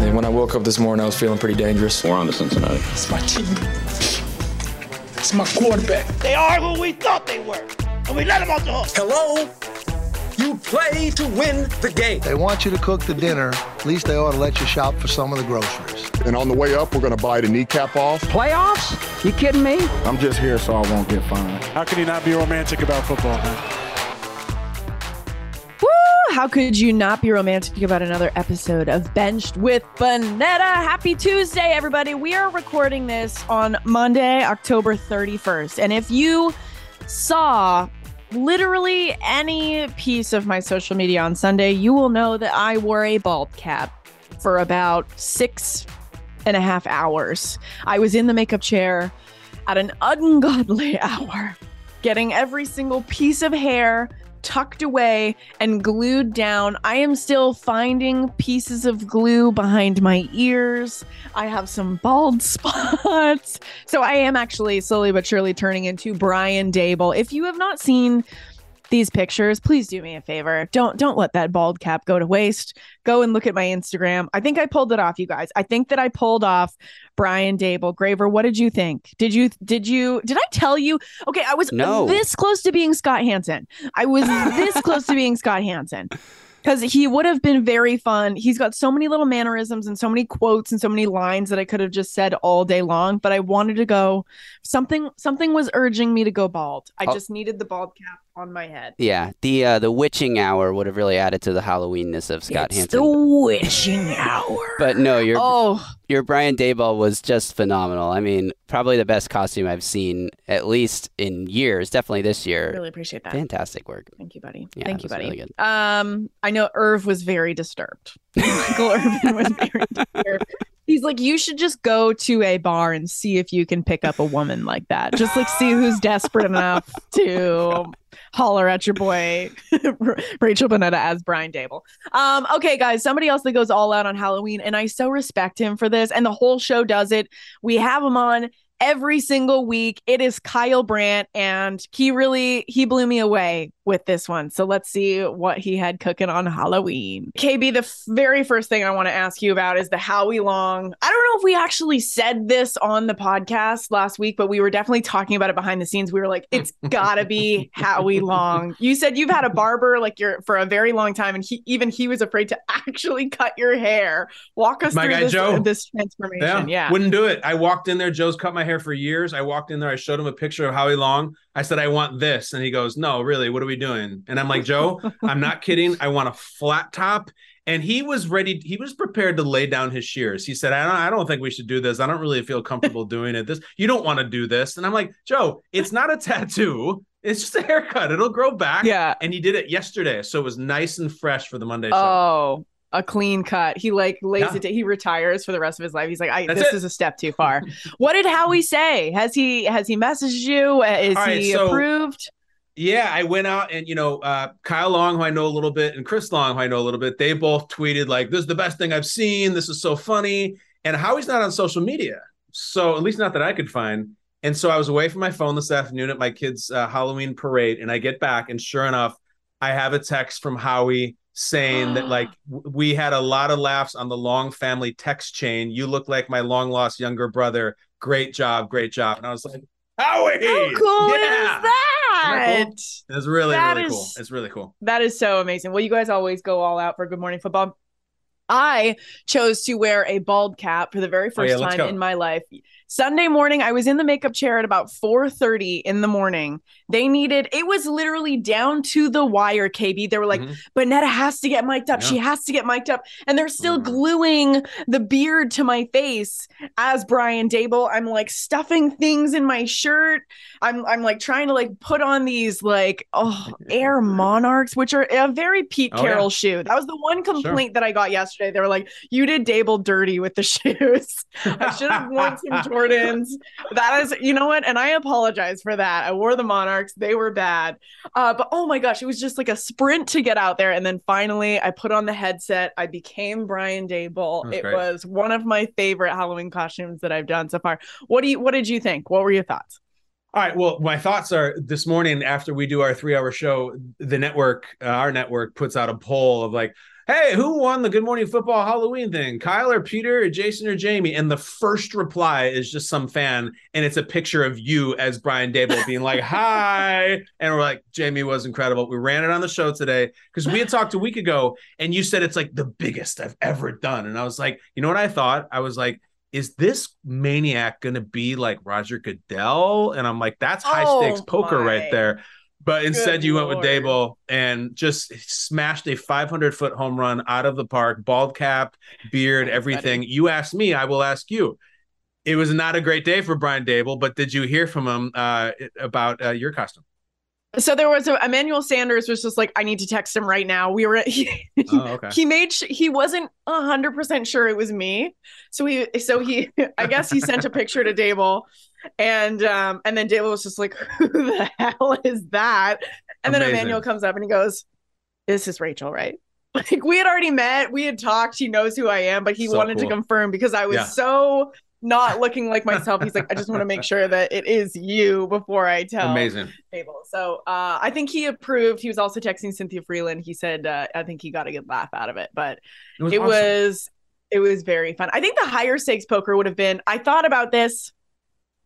And when I woke up this morning, I was feeling pretty dangerous. We're on to Cincinnati. It's my team. It's my quarterback. They are who we thought they were, and we let them off the hook. Hello? You play to win the game. They want you to cook the dinner. At least they ought to let you shop for some of the groceries. And on the way up, we're going to buy the kneecap off. Playoffs? You kidding me? I'm just here so I won't get fined. How can you not be romantic about football, man? How could you not be romantic about another episode of Benched with Bonnetta? Happy Tuesday, everybody. We are recording this on Monday, October 31st. And if you saw literally any piece of my social media on Sunday, you will know that I wore a bald cap for about six and a half hours. I was in the makeup chair at an ungodly hour, getting every single piece of hair tucked away and glued down. I am still finding pieces of glue behind my ears. I have some bald spots. So I am actually slowly but surely turning into Brian Daboll. If you have not seen these pictures, please do me a favor. Don't don't let that bald cap go to waste. Go and look at my Instagram. I think I pulled it off, you guys. I think that I pulled off Brian Daboll. Graver, what did you think? Did you did you did I tell you? Okay, I was no. this close to being Scott Hanson. I was this close to being Scott Hanson because he would have been very fun. He's got so many little mannerisms and so many quotes and so many lines that I could have just said all day long. But I wanted to go something. Something was urging me to go bald. I oh. just needed the bald cap on my head. Yeah, the uh, the witching hour would have really added to the Halloweenness of Scott it's Hanson. The witching hour. But no, your oh. your Brian Daboll was just phenomenal. I mean, probably the best costume I've seen at least in years. Definitely this year. Really appreciate that. Fantastic work. Thank you, buddy. Yeah, Thank you, buddy. Really um, I know Irv was very disturbed. Michael Irvin was very disturbed. He's like, you should just go to a bar and see if you can pick up a woman like that. Just like see who's desperate enough to holler at your boy Rachel Bonnetta as Brian Daboll. Um, okay, guys, somebody else that goes all out on Halloween, and I so respect him for this, and the whole show does it. We have him on every single week. It is Kyle Brandt, and he really he blew me away with this one. So let's see what he had cooking on Halloween. KB, the f- very first thing I want to ask you about is the Howie Long. I don't know if we actually said this on the podcast last week, but we were definitely talking about it behind the scenes. We were like, it's gotta be Howie Long. You said you've had a barber like you're for a very long time, and he even he was afraid to actually cut your hair. Walk us my through guy this, Joe. this transformation. Yeah, yeah, wouldn't do it. I walked in there. Joe's cut my hair for years. I walked in there. I showed him a picture of Howie Long. I said, I want this, and he goes, No, really, what are we doing? And I'm like, Joe, I'm not kidding. I want a flat top. And he was ready. He was prepared to lay down his shears. He said, I don't, I don't think we should do this. I don't really feel comfortable doing it. This, you don't want to do this. And I'm like, Joe, it's not a tattoo. It's just a haircut. It'll grow back. Yeah. And he did it yesterday. So it was nice and fresh for the Monday show. Oh, a clean cut. He like lays Yeah. it. He retires for the rest of his life. He's like, I, That's this it. is a step too far. what did Howie say? Has he has he messaged you? Uh, Is right, he so- approved? Yeah, I went out and you know, uh, Kyle Long, who I know a little bit, and Chris Long, who I know a little bit, they both tweeted like, "This is the best thing I've seen. This is so funny." And Howie's not on social media, so at least not that I could find. And so I was away from my phone this afternoon at my kids' uh, Halloween parade, and I get back, and sure enough, I have a text from Howie saying that like we had a lot of laughs on the Long family text chain. You look like my long lost younger brother. Great job, great job. And I was like, Howie, How cool yeah. is that? Isn't It's really, That really is- cool. It's really cool. That is so amazing. Well, you guys always go all out for Good Morning Football. I chose to wear a bald cap for the very Oh, first yeah, time in my life. Sunday morning, I was in the makeup chair at about 4:30 in the morning. They needed it was literally down to the wire, KB. They were like, Mhm. Bonnetta has to get mic'd up. She has to get mic'd up. And they're still Mhm. gluing the beard to my face as Brian Daboll. I'm like stuffing things in my shirt. I'm I'm like trying to like put on these like oh Air Monarchs, which are a very Pete Oh, yeah. Carroll shoe. That was the one complaint that I got yesterday. They were like, "You did Daboll dirty with the shoes." I should have worn some Jordans. That is, you know what? And I apologize for that. I wore the Monarchs. They were bad. Uh, but oh my gosh, it was just like a sprint to get out there. And then finally, I put on the headset. I became Brian Daboll. That's It great. was one of my favorite Halloween costumes that I've done so far. What do you? What did you think? What were your thoughts? All right. Well, my thoughts are this morning after we do our three hour show, the network, uh, our network puts out a poll of like, hey, who won the Good Morning Football Halloween thing? Kyle or Peter or Jason or Jamie? And the first reply is just some fan, and it's a picture of you as Brian Daboll being like, hi. And we're like, Jamie was incredible. We ran it on the show today because we had talked a week ago, and you said it's like the biggest I've ever done. And I was like, you know what I thought? I was like, is this maniac going to be like Roger Goodell? And I'm like, that's high stakes Oh poker my right there. But instead, Good you went with Lord. Daboll and just smashed a 500 foot home run out of the park, bald cap, beard, everything. You asked me, I will ask you. It was not a great day for Brian Daboll, but did you hear from him uh, about uh, your costume? So there was a Emmanuel Sanders was just like, I need to text him right now. We were he, Oh, okay. he made he wasn't hundred percent sure it was me. So he so he I guess he sent a picture to Daboll and um and then Daboll was just like, Who the hell is that? And then Emmanuel comes up and he goes, This is Rachel, right? Like we had already met, we had talked, he knows who I am, but he So wanted cool. to confirm because I was Yeah. so not looking like myself. He's like, I just want to make sure that it is you before I tell Amazing. Daboll. So uh, I think he approved. He was also texting Cynthia Frelund. He said, uh, I think he got a good laugh out of it, but It was it awesome. was it was very fun. I think the higher stakes poker would have been. I thought about this,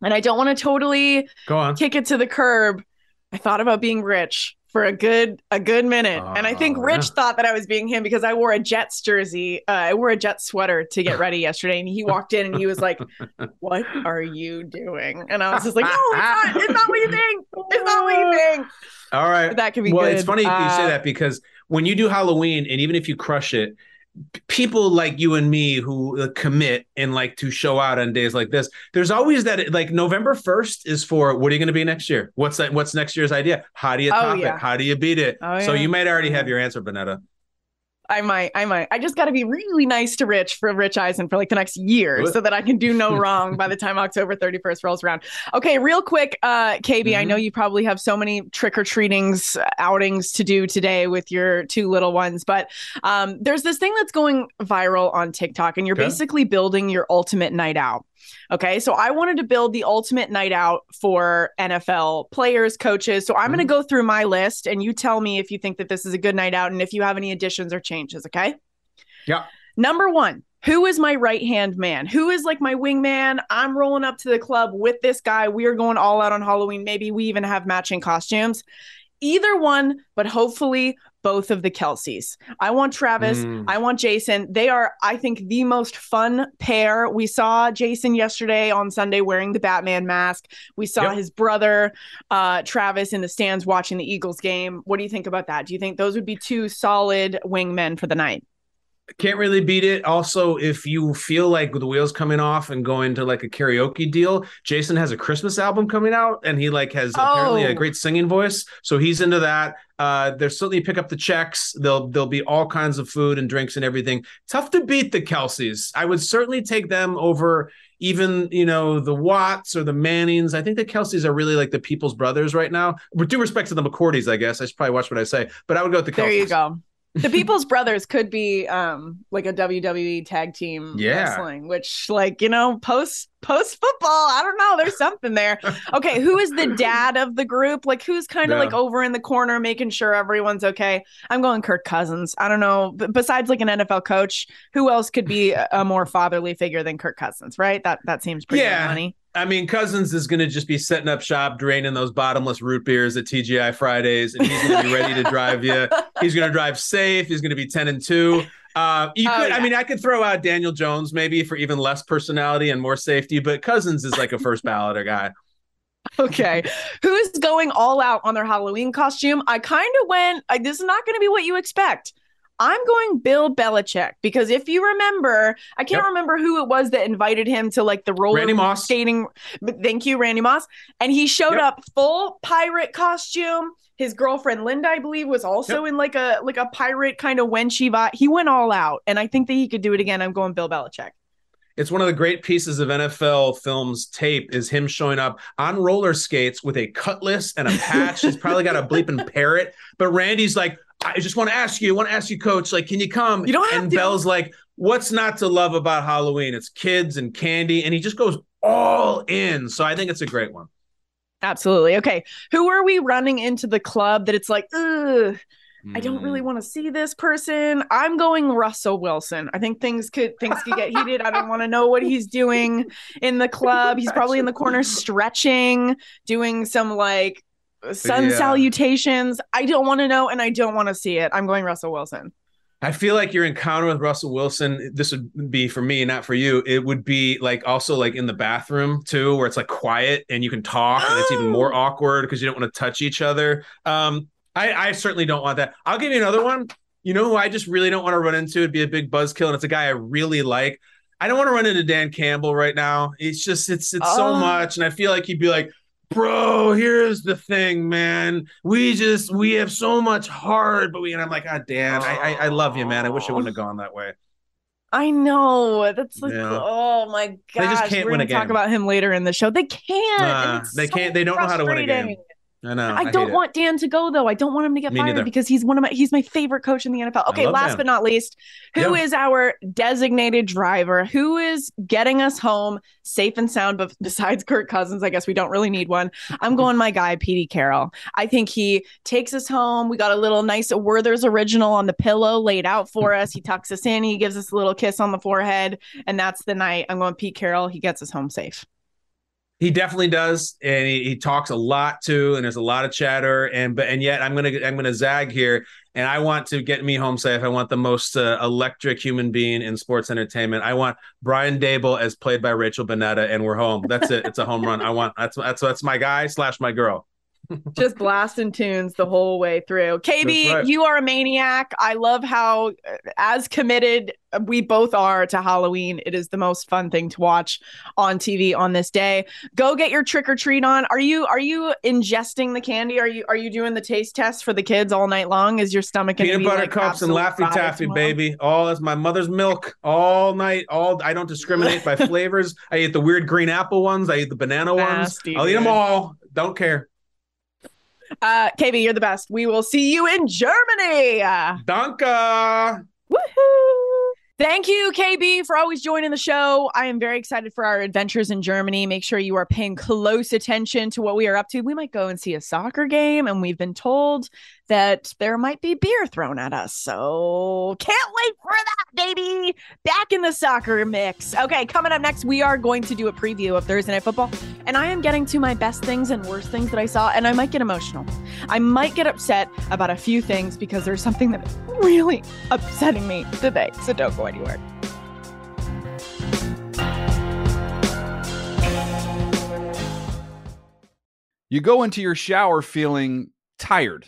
and I don't want to totally Go on. kick it to the curb. I thought about being rich for a good a good minute, and I think Oh, Rich yeah. thought that I was being him because I wore a Jets jersey. Uh, I wore a Jets sweater to get ready yesterday, and he walked in and he was like, "What are you doing?" And I was just like, "No, it's not. It's not what you think. It's not what you think." All right. That could be well, good. it's funny you Uh, say that because when you do Halloween, and even if you crush it, people like you and me who uh, commit and like to show out on days like this, there's always that like November 1st is for what are you going to be next year? What's that? What's next year's idea? How do you Oh, top yeah. it? How do you beat it? Oh, So you might already have your answer, Bonnetta. I might, I might. I just got to be really nice to Rich for Rich Eisen for like the next year so that I can do no wrong by the time October 31st rolls around. Okay, real quick, uh, KB, I Mhm. know you probably have so many trick or treatings, outings to do today with your two little ones, but um, there's this thing that's going viral on TikTok, and you're Okay. basically building your ultimate night out. Okay, so I wanted to build the ultimate night out for NFL players, coaches. So I'm going to mm-hmm. go through my list and you tell me if you think that this is a good night out and if you have any additions or changes. Okay. Yeah. Number one, who is my right hand man? Who is like my wingman? I'm rolling up to the club with this guy. We are going all out on Halloween. Maybe we even have matching costumes. Either one, but hopefully both of the Kelces. I want Travis. Mm. I want Jason. They are, I think, the most fun pair. We saw Jason yesterday on Sunday wearing the Batman mask. We saw yep. his brother, uh, Travis, in the stands watching the Eagles game. What do you think about that? Do you think those would be two solid wingmen for the night? Can't really beat it. Also, if you feel like the wheels coming off and going to like a karaoke deal, Jason has a Christmas album coming out, and he like has oh. apparently a oh. great singing voice, so he's into that. Uh, they're certainly pick up the checks. There'll there'll be all kinds of food and drinks and everything. Tough to beat the Kelces. I would certainly take them over even you know the Watts or the Mannings. I think the Kelces are really like the people's brothers right now. With due respect to the McCourties, I guess I should probably watch what I say, but I would go with the Kelces. There you go the People's Brothers could be um like a WWE tag team yeah. wrestling, which like you know post post football, I don't know, there's something there. Okay, who is the dad of the group? Like who's kind of yeah. like over in the corner making sure everyone's okay? I'm going Kirk Cousins. I don't know, but besides like an NFL coach, who else could be a more fatherly figure than Kirk Cousins, right? That that seems pretty yeah. money. I mean, Cousins is going to just be setting up shop, draining those bottomless root beers at TGI Fridays, and he's going to be ready to drive you. He's going to drive safe. He's going to be ten and two. Uh, you oh, could, yeah. I mean, I could throw out Daniel Jones maybe for even less personality and more safety, but Cousins is like a first balloter guy. Okay, who's going all out on their Halloween costume? I kind of went. I, this is not going to be what you expect. I'm going Bill Belichick because if you remember, I can't yep. remember who it was that invited him to like the roller Randy Moss. skating. Thank you, Randy Moss. And he showed yep. up full pirate costume. His girlfriend Linda, I believe, was also yep. in like a like a pirate kind of Wenchy vibe. He went all out, and I think that he could do it again. I'm going Bill Belichick. It's one of the great pieces of NFL films tape is him showing up on roller skates with a cutlass and a patch. He's probably got a bleeping parrot, but Randy's like, I just want to ask you, I want to ask you, coach, like, can you come? You don't have and to. Bell's like, what's not to love about Halloween? It's kids and candy. And he just goes all in. So I think it's a great one. Absolutely. Okay. Who are we running into the club that it's like, ugh, I don't really hmm. want to see this person. I'm going Russell Wilson. I think things could things could get heated. I don't want to know what he's doing in the club. He's probably in the corner stretching, doing some like sun yeah. salutations. I don't want to know and I don't want to see it. I'm going Russell Wilson. I feel like your encounter with Russell Wilson, this would be for me, not for you. It would be like also like in the bathroom too, where it's like quiet and you can talk, and it's even more awkward because you don't want to touch each other. Um, I, I certainly don't want that. I'll give you another one. You know who I just really don't want to run into? It'd be a big buzzkill, and it's a guy I really like. I don't want to run into Dan Campbell right now. It's just it's it's oh. so much, and I feel like he'd be like, bro, here's the thing, man. We just we have so much heart, but we and I'm like, ah, God damn, I, I, I love you, man. I wish it wouldn't have gone that way. I know. That's like, yeah. oh my god. They just can't We're win a game. Talk about him later in the show. They can't. Nah, they so can't. They don't know how to win a game. I know. I, I don't want Dan to go though. I don't want him to get Me fired neither. because he's one of my he's my favorite coach in the NFL. Okay, last Dan. but not least, who is our designated driver? Who is getting us home safe and sound? But besides Kirk Cousins, I guess we don't really need one. I'm mm-hmm. going my guy, Petey Carroll. I think he takes us home. We got a little nice Werther's original on the pillow laid out for us. He tucks us in. He gives us a little kiss on the forehead, and that's the night. I'm going Pete Carroll. He gets us home safe. He definitely does, and he, he, talks a lot too, and there's a lot of chatter, and but and yet I'm gonna I'm gonna zag here, and I want to get me home safe. I want the most uh, electric human being in sports entertainment. I want Brian Daboll as played by Rachel Bonnetta, and we're home. That's it. It's a home run. I want that's that's that's my guy slash my girl just blasting tunes the whole way through. KB, right. you are a maniac. I love how, uh, as committed we both are to Halloween, it is the most fun thing to watch on TV on this day. Go get your trick or treat on. Are you are you ingesting the candy? Are you are you doing the taste test for the kids all night long? Is your stomach peanut butter like cups and laffy taffy, baby? All as my mother's milk all night. All I don't discriminate by flavors. I eat the weird green apple ones. I eat the banana Nasty, ones. I'll eat them all. Don't care. Uh, KB, you're the best. We will see you in Germany. Danke. Woohoo. Thank you, KB, for always joining the show. I am very excited for our adventures in Germany. Make sure you are paying close attention to what we are up to. We might go and see a soccer game, and we've been told that there might be beer thrown at us. So can't wait for that, baby. Back in the soccer mix. Okay, coming up next, we are going to do a preview of Thursday Night Football. And I am getting to my best things and worst things that I saw, and I might get emotional. I might get upset about a few things because there's something that is really upsetting me today. So don't go anywhere. You go into your shower feeling tired,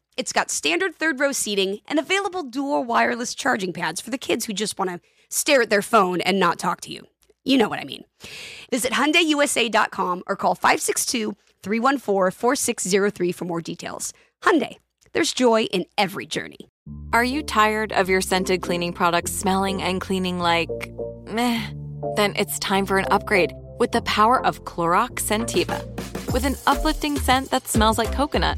it's got standard third row seating and available dual wireless charging pads for the kids who just want to stare at their phone and not talk to you. You know what I mean. Visit HyundaiUSA.com or call 562 314 4603 for more details. Hyundai, there's joy in every journey. Are you tired of your scented cleaning products smelling and cleaning like meh? Then it's time for an upgrade with the power of Clorox Scentiva. With an uplifting scent that smells like coconut,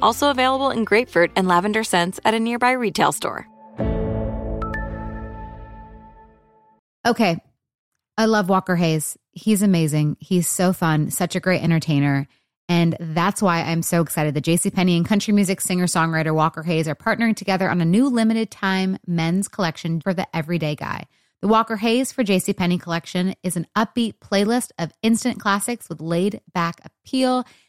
Also available in grapefruit and lavender scents at a nearby retail store. Okay. I love Walker Hayes. He's amazing. He's so fun, such a great entertainer. And that's why I'm so excited that JCPenney and country music singer-songwriter Walker Hayes are partnering together on a new limited time men's collection for the everyday guy. The Walker Hayes for JCPenney collection is an upbeat playlist of instant classics with laid back appeal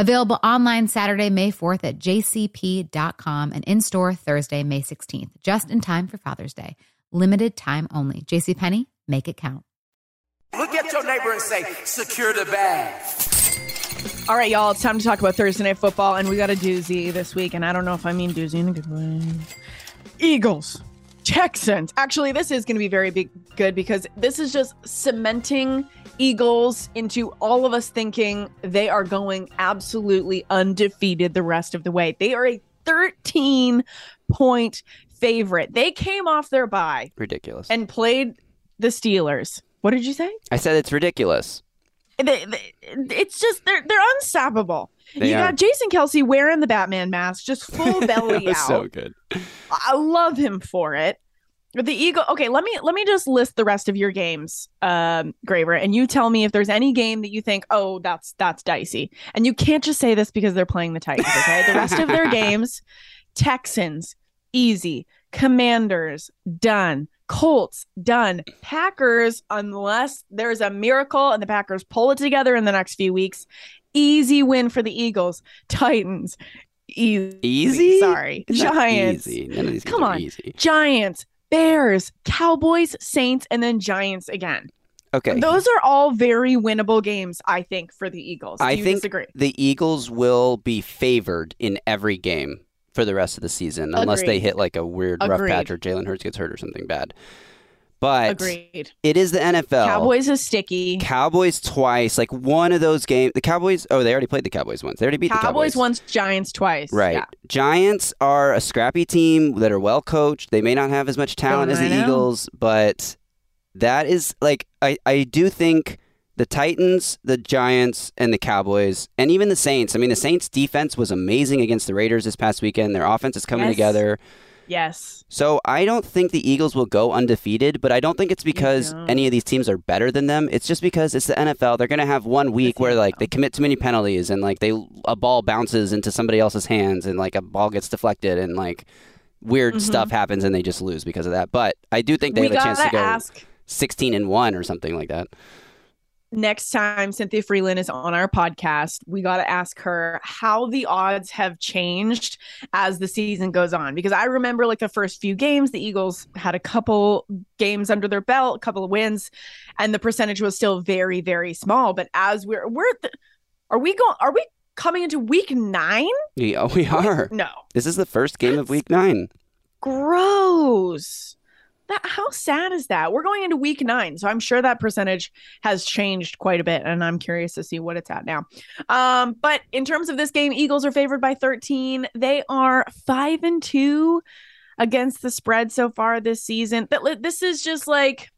Available online Saturday, May 4th at jcp.com and in store Thursday, May 16th, just in time for Father's Day. Limited time only. JCPenney, make it count. Look at your neighbor and say, secure the bag. All right, y'all, it's time to talk about Thursday Night Football, and we got a doozy this week, and I don't know if I mean doozy in a good way. Eagles, Texans. Actually, this is going to be very big, good because this is just cementing Eagles into all of us thinking they are going absolutely undefeated the rest of the way. They are a 13 point favorite. They came off their bye. Ridiculous. And played the Steelers. What did you say? I said it's ridiculous. They, they, it's just they're they're unstoppable. They you are. got Jason Kelce wearing the Batman mask, just full belly out. so good. I love him for it. The Eagle. Okay, let me let me just list the rest of your games, um, Graver, and you tell me if there's any game that you think, oh, that's that's dicey. And you can't just say this because they're playing the Titans. Okay, the rest of their games: Texans, easy. Commanders, done. Colts, done. Packers, unless there's a miracle and the Packers pull it together in the next few weeks, easy win for the Eagles. Titans, easy. Easy? Sorry, It's Giants. easy. None of these Come on, easy. Giants, Bears, Cowboys, Saints, and then Giants again. Okay. Those are all very winnable games, I think, for the Eagles. Do I think disagree? the Eagles will be favored in every game for the rest of the season, unless they hit like a weird rough patch or Jalen Hurts gets hurt or something bad. But Agreed. it is the NFL. Cowboys is sticky. Cowboys twice. Like one of those games. The Cowboys. Oh, they already played the Cowboys once. They already beat Cowboys, the Cowboys once, Giants twice. Right. Yeah. Giants are a scrappy team that are well coached. They may not have as much talent as the know. Eagles, but that is like I, I do think the Titans, the Giants, and the Cowboys, and even the Saints. I mean, the Saints defense was amazing against the Raiders this past weekend. Their offense is coming Yes. together. Yes. So I don't think the Eagles will go undefeated, but I don't think it's because any of these teams are better than them. It's just because it's the NFL. They're going to have one week where like they commit too many penalties and like they a ball bounces into somebody else's hands and like a ball gets deflected and like weird Mhm. stuff happens and they just lose because of that. But I do think they We have a chance to go ask- 16 and 1 or something like that. Next time Cynthia Frelund is on our podcast, we got to ask her how the odds have changed as the season goes on. Because I remember like the first few games, the Eagles had a couple games under their belt, a couple of wins, and the percentage was still very, very small. But as we're we're are we going? Are we coming into week nine? Yeah, we are. No, This is the first game of week 9. gross. That how sad is that? We're going into week nine, so I'm sure that percentage has changed quite a bit, and I'm curious to see what it's at now. Um, but in terms of this game, Eagles are favored by 13. They are five and two against the spread so far this season. That this is just like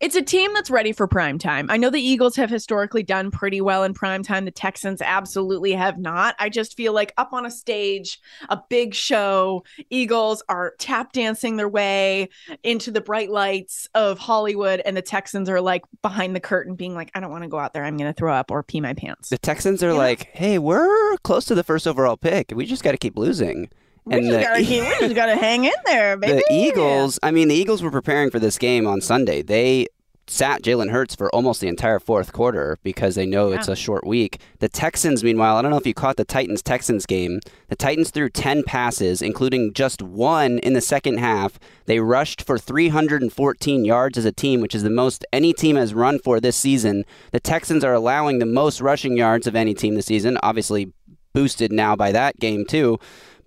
it's a team that's ready for prime time. I know the Eagles have historically done pretty well in prime time. The Texans absolutely have not. I just feel like up on a stage, a big show, Eagles are tap dancing their way into the bright lights of Hollywood, and the Texans are like behind the curtain, being like, I don't want to go out there. I'm going to throw up or pee my pants. The Texans are like, "Hey, we're close to the first overall pick. We just got to keep losing." We just, the- gotta, keep- we just gotta hang in there, baby. The Eagles, I mean, the Eagles were preparing for this game on Sunday. They sat Jalen Hurts for almost the entire fourth quarter because they know it's a short week. The Texans, meanwhile, I don't know if you caught the Titans Texans game. The Titans threw 10 passes, including just one in the second half. They rushed for 314 yards as a team, which is the most any team has run for this season. The Texans are allowing the most rushing yards of any team this season, obviously boosted now by that game, too.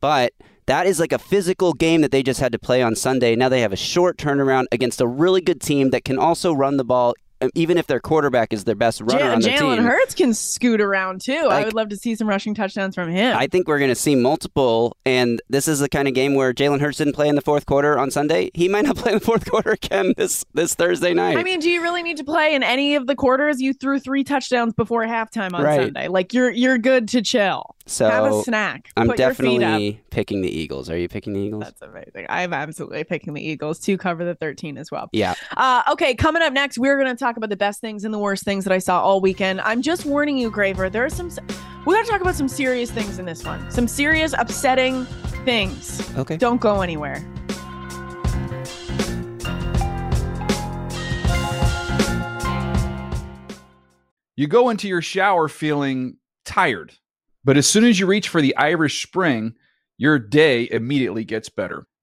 But that is like a physical game that they just had to play on Sunday. Now they have a short turnaround against a really good team that can also run the ball, even if their quarterback is their best runner Ja- on Jalen team. Hurts can scoot around too. I would love to see some rushing touchdowns from him. I think we're going to see multiple, and this is the kind of game where Jalen Hurts didn't play in the fourth quarter on Sunday. He might not play in the fourth quarter again this this Thursday night. I mean, do you really need to play in any of the quarters? You threw three touchdowns before halftime on Right. Sunday. Like you're you're good to chill. so have a snack. I'm Put your feet up. definitely picking the Eagles. Are you picking the Eagles? That's amazing. I'm absolutely picking the Eagles to cover the 13 as well. yeah. Uh, okay, coming up next, we're going to talk about the best things and the worst things that I saw all weekend. I'm just warning you, Graver. There are some. We got to talk about some serious things in this one. Some serious, upsetting things. Okay. Don't go anywhere. You go into your shower feeling tired, but as soon as you reach for the Irish Spring, your day immediately gets better.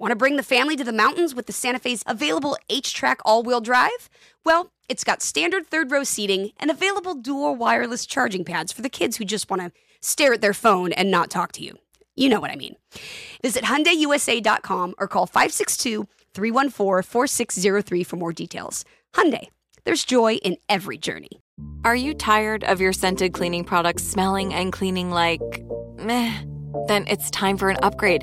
Want to bring the family to the mountains with the Santa Fe's available H track all wheel drive? Well, it's got standard third row seating and available dual wireless charging pads for the kids who just want to stare at their phone and not talk to you. You know what I mean. Visit HyundaiUSA.com or call 562-314-4603 for more details. Hyundai, there's joy in every journey. Are you tired of your scented cleaning products smelling and cleaning like meh? Then it's time for an upgrade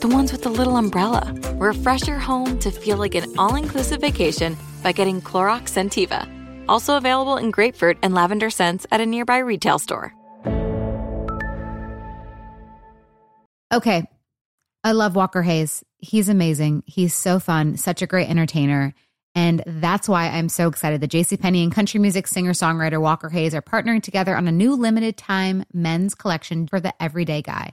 The ones with the little umbrella. Refresh your home to feel like an all inclusive vacation by getting Clorox Scentiva. Also available in grapefruit and lavender scents at a nearby retail store. Okay. I love Walker Hayes. He's amazing. He's so fun, such a great entertainer. And that's why I'm so excited that JCPenney and country music singer songwriter Walker Hayes are partnering together on a new limited time men's collection for the everyday guy.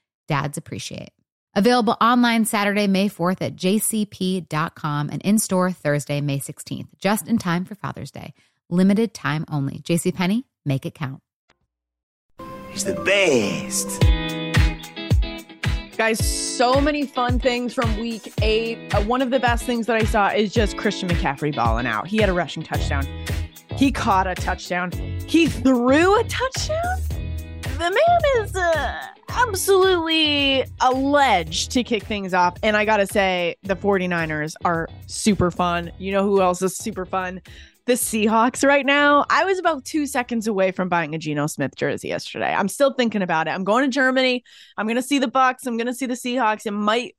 dads appreciate. Available online Saturday, May 4th at jcp.com and in store Thursday, May 16th, just in time for Father's Day. Limited time only. JCPenney, make it count. He's the best. Guys, so many fun things from week eight. Uh, one of the best things that I saw is just Christian McCaffrey balling out. He had a rushing touchdown. He caught a touchdown. He threw a touchdown. The man is uh, absolutely alleged to kick things off. And I got to say, the 49ers are super fun. You know who else is super fun? the Seahawks right now. I was about two seconds away from buying a Geno Smith jersey yesterday. I'm still thinking about it. I'm going to Germany. I'm going to see the Bucks. I'm going to see the Seahawks. It might,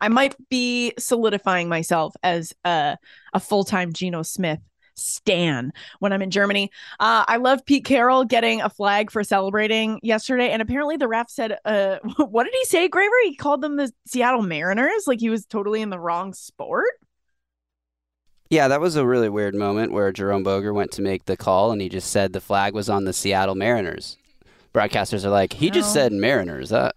I might be solidifying myself as a, a full time Geno Smith stan when I'm in Germany. Uh, I love Pete Carroll getting a flag for celebrating yesterday, and apparently the ref said, uh, "What did he say, Graver? He called them the Seattle Mariners, like he was totally in the wrong sport." Yeah, that was a really weird moment where Jerome Boger went to make the call and he just said the flag was on the Seattle Mariners. Broadcasters are like, he just said Mariners. Uh.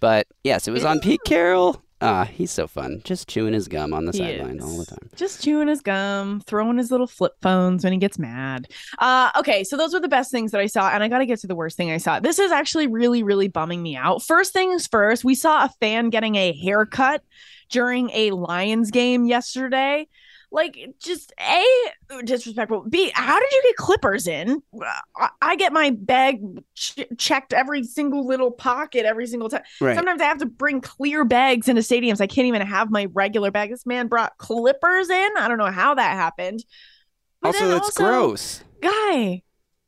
But yes, it was on Pete Carroll. Ah, he's so fun. Just chewing his gum on the sideline all the time. Just chewing his gum, throwing his little flip phones when he gets mad. Uh, okay, so those were the best things that I saw, and I got to get to the worst thing I saw. This is actually really, really bumming me out. First things first, we saw a fan getting a haircut during a Lions game yesterday like just a disrespectful b how did you get clippers in i, I get my bag ch- checked every single little pocket every single time right. sometimes i have to bring clear bags into stadiums i can't even have my regular bag this man brought clippers in i don't know how that happened but also it's also, gross guy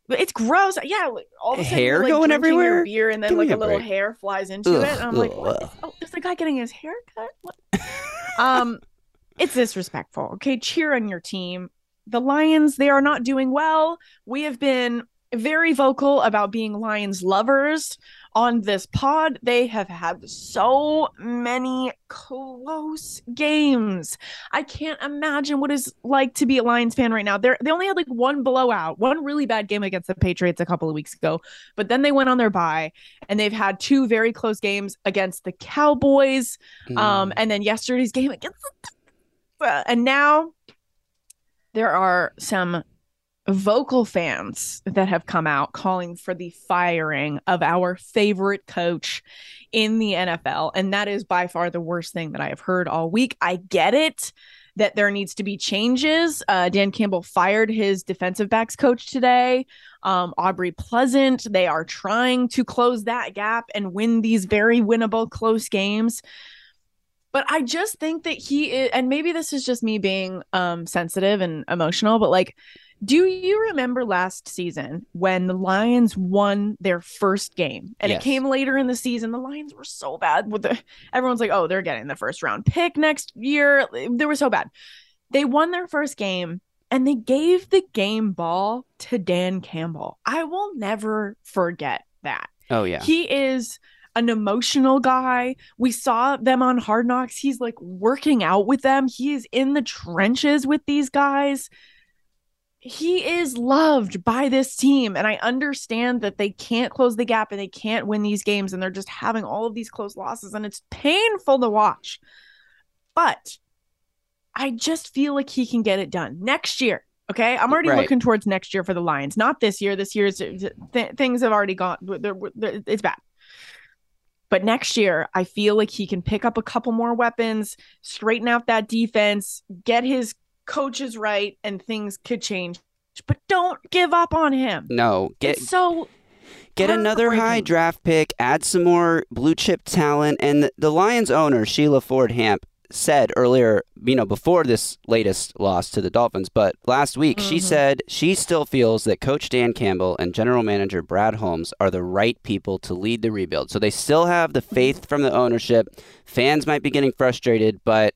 it's gross. Yeah, all of a sudden, hair like, going everywhere. Beer and then Give like a, little hair flies into ugh, it. And I'm like, what? Is, oh, is the guy getting his hair cut? What? um, it's disrespectful. Okay, cheer on your team. The Lions, they are not doing well. We have been very vocal about being Lions lovers on this pod. They have had so many close games. I can't imagine what it's like to be a Lions fan right now. They they only had like one blowout, one really bad game against the Patriots a couple of weeks ago, but then they went on their bye and they've had two very close games against the Cowboys, mm. um, and then yesterday's game against the and now there are some vocal fans that have come out calling for the firing of our favorite coach in the NFL. And that is by far the worst thing that I have heard all week. I get it that there needs to be changes. Uh, Dan Campbell fired his defensive backs coach today. Um, Aubrey Pleasant, they are trying to close that gap and win these very winnable close games. But I just think that he is, and maybe this is just me being um, sensitive and emotional, but like, do you remember last season when the Lions won their first game and yes. it came later in the season? The Lions were so bad with the everyone's like, oh, they're getting the first round pick next year. They were so bad. They won their first game and they gave the game ball to Dan Campbell. I will never forget that. Oh, yeah. He is an emotional guy. We saw them on Hard Knocks. He's like working out with them. He is in the trenches with these guys. He is loved by this team. And I understand that they can't close the gap and they can't win these games. And they're just having all of these close losses. And it's painful to watch. But I just feel like he can get it done next year. Okay, I'm already Right. looking towards next year for the Lions. Not this year. This year's th- things have already gone. They're, they're- it's bad. But next year, I feel like he can pick up a couple more weapons, straighten out that defense, get his coaches right, and things could change. But don't give up on him. No, get It's so get another high draft pick, add some more blue chip talent, and the, the Lions owner Sheila Ford Hamp said earlier, you know, before this latest loss to the Dolphins, but last week she Mhm. said she still feels that Coach Dan Campbell and General Manager Brad Holmes are the right people to lead the rebuild. So they still have the faith from the ownership. Fans might be getting frustrated, but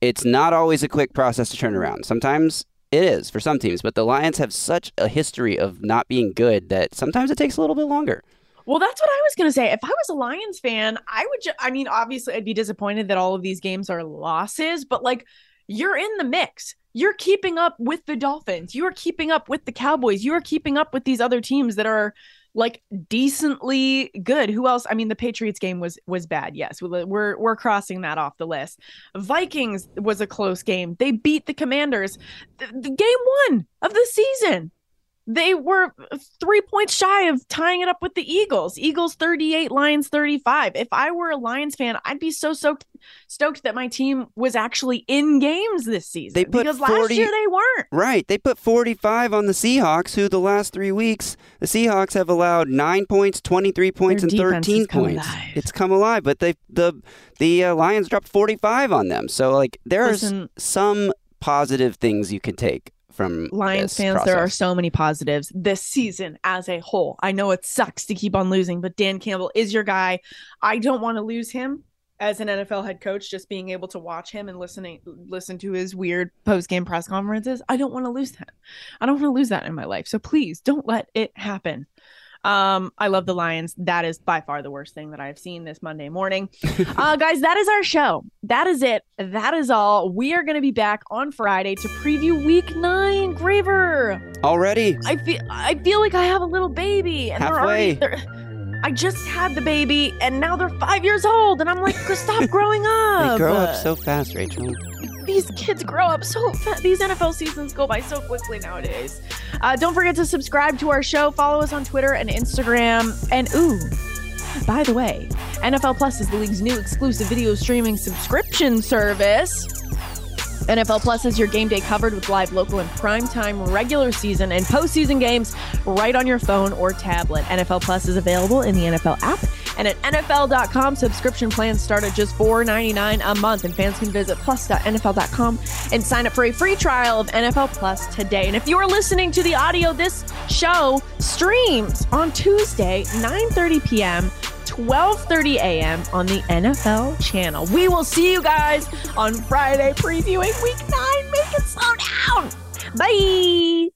it's not always a quick process to turn around. Sometimes it is for some teams, but the Lions have such a history of not being good that sometimes it takes a little bit longer. Well, that's what I was going to say. If I was a Lions fan, I would, ju- I mean, obviously, I'd be disappointed that all of these games are losses, but like, you're in the mix. You're keeping up with the Dolphins. You are keeping up with the Cowboys. You are keeping up with these other teams that are like decently good. Who else? I mean, the Patriots game was was bad. Yes, we're we're, crossing that off the list. Vikings was a close game. They beat the Commanders. The, the game one of the season they were three points shy of tying it up with the Eagles. Eagles 38, Lions 35. If I were a Lions fan, I'd be so stoked, stoked that my team was actually in games this season. They put because last 40 year they weren't. Right. They put 45 on the Seahawks, who the last three weeks, the Seahawks have allowed nine points, 23 points, Their and 13 points. alive. It's come alive, but they the the uh, Lions dropped 45 on them. So like there's Listen- some positive things you can take from Lions fans, there are so many positives this season as a whole. I know it sucks to keep on losing, but Dan Campbell is your guy. I don't want to lose him as an NFL head coach. Just being able to watch him and listening, listen to his weird post game press conferences. I don't want to lose that. I don't want to lose that in my life. So please don't let it happen. Um, I love the Lions. That is by far the worst thing that I've seen this Monday morning. uh, guys, that is our show. That is it. That is all. We are going to be back on Friday to preview Week Nine. Graver, already. I feel I feel like I have a little baby, and they're already. They're, I just had the baby, and now they're five years old, and I'm like, stop growing up. They grow up so fast, Rachel. These kids grow up so fast. These NFL seasons go by so quickly nowadays. Uh, don't forget to subscribe to our show. Follow us on Twitter and Instagram. And ooh, by the way, NFL Plus is the league's new exclusive video streaming subscription service. NFL Plus is your game day covered with live local and primetime regular season and postseason games right on your phone or tablet. NFL Plus is available in the NFL app and at NFL.com. Subscription plans start at just $4.99 a month, and fans can visit plus.nfl.com and sign up for a free trial of NFL Plus today. And if you are listening to the audio, this show streams on Tuesday, 9:30 p.m. 12:30 a.m. on the NFL channel. We will see you guys on Friday previewing week 9. Make it slow down. Bye.